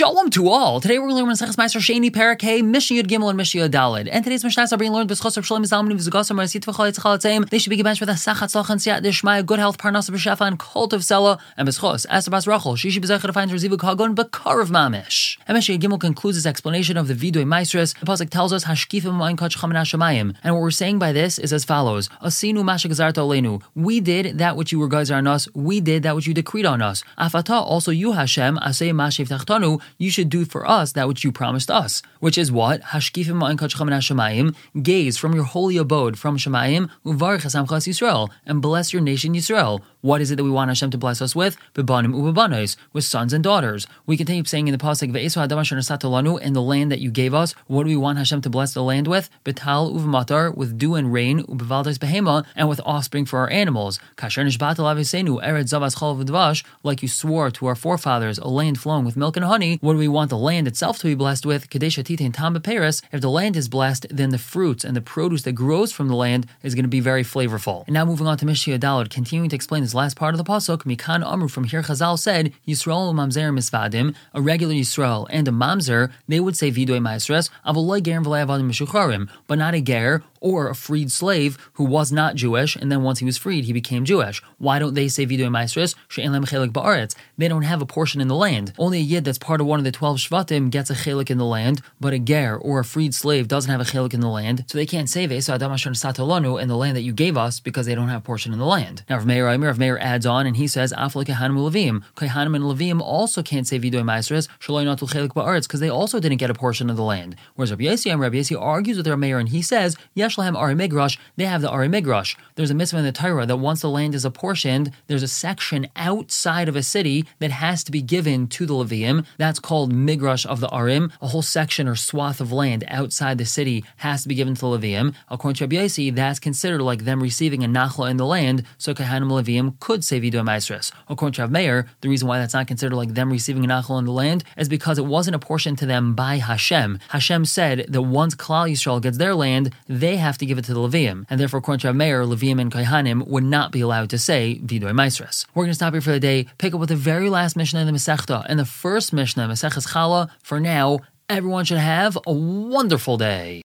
Shalom to all. Today we're going to learn Maseches Ma'aser Sheni Parakeh Mishnah Yud Gimel and Mishnah Yud Dalid. And today's Mishnah are being learned b'schos of Shalom Zalman v'zagosam Rasit v'chol yitzchal atzeim. They should be given with a sachat tzolch and siyat good health, parnas b'shafa, and cult of sela, and b'schos. Bas Rachel, she should be zeichet to b'kar of mamish. Mishnah Gimel concludes his explanation of the Vidoy Meisters. The pasuk tells us Hashkifim ma'in kach chamin. And what we're saying by this is as follows: Asinu mashak zarta olenu. We did that which you were guys on us. We did that which you decreed on us. Afata also you Hashem asay mashiv tachtanu you should do for us that which you promised us, which is what? Hashkifim Shemayim, gaze from your holy abode from Shemayim, uvar uvarich Yisrael, and bless your nation Yisrael. What is it that we want Hashem to bless us with? Bebanim ubebanos, with sons and daughters. We continue saying in the pasuk Ve'esu Hadam in the land that you gave us. What do we want Hashem to bless the land with? Betal uvmatar, with dew and rain, ubevaldes behema, and with offspring for our animals. Kasher nishbat avisenu ered zavas like you swore to our forefathers, a land flowing with milk and honey. What do we want the land itself to be blessed with? Kadesha titin tam Paris. If the land is blessed, then the fruits and the produce that grows from the land is going to be very flavorful. And now moving on to Mishnah Dalad, continuing to explain last part of the pasuk, Mikan Amru from here Chazal said, Yisrael mamzer misvadim, a regular Yisrael and a mamzer, they would say vidoy maestras, avoloy gerim mishucharim, but not a ger or a freed slave who was not Jewish, and then once he was freed, he became Jewish. Why don't they say vidoy maestras? They don't have a portion in the land. Only a yid that's part of one of the twelve shvatim gets a chelik in the land, but a ger or a freed slave doesn't have a chelik in the land, so they can't say so Adam Satolanu in the land that you gave us because they don't have a portion in the land. Now, if Meir Rav Meir adds on and he says, Afla Kehanim Levim. Kehanim and Levim also can't say Vidoy Maestras, Shaloi Natul Chelik Ba'aretz, because they also didn't get a portion of the land. Whereas Rabbi Yossi argues with their mayor and he says, Yesh They have the Ari Migrash. There's a mitzvah in the Torah that once the land is apportioned, there's a section outside of a city that has to be given to the Levim. That's called Migrash of the Arim. A whole section or swath of land outside the city has to be given to the Levim. According to Rabbi that's considered like them receiving a nachla in the land, so Kahanim Levim could say Vidu Maestris. According to Rav Meir, the reason why that's not considered like them receiving a achal in the land is because it wasn't apportioned to them by Hashem. Hashem said that once Klal Yisrael gets their land, they have to give it to the Levium. And therefore, according to Rav Meir, Levium and Kaihanim would not be allowed to say Vidu Maestris. We're going to stop here for the day, pick up with the very last Mishnah in the Masechta. And the first Mishnah, Maseches Chala, for now, everyone should have a wonderful day.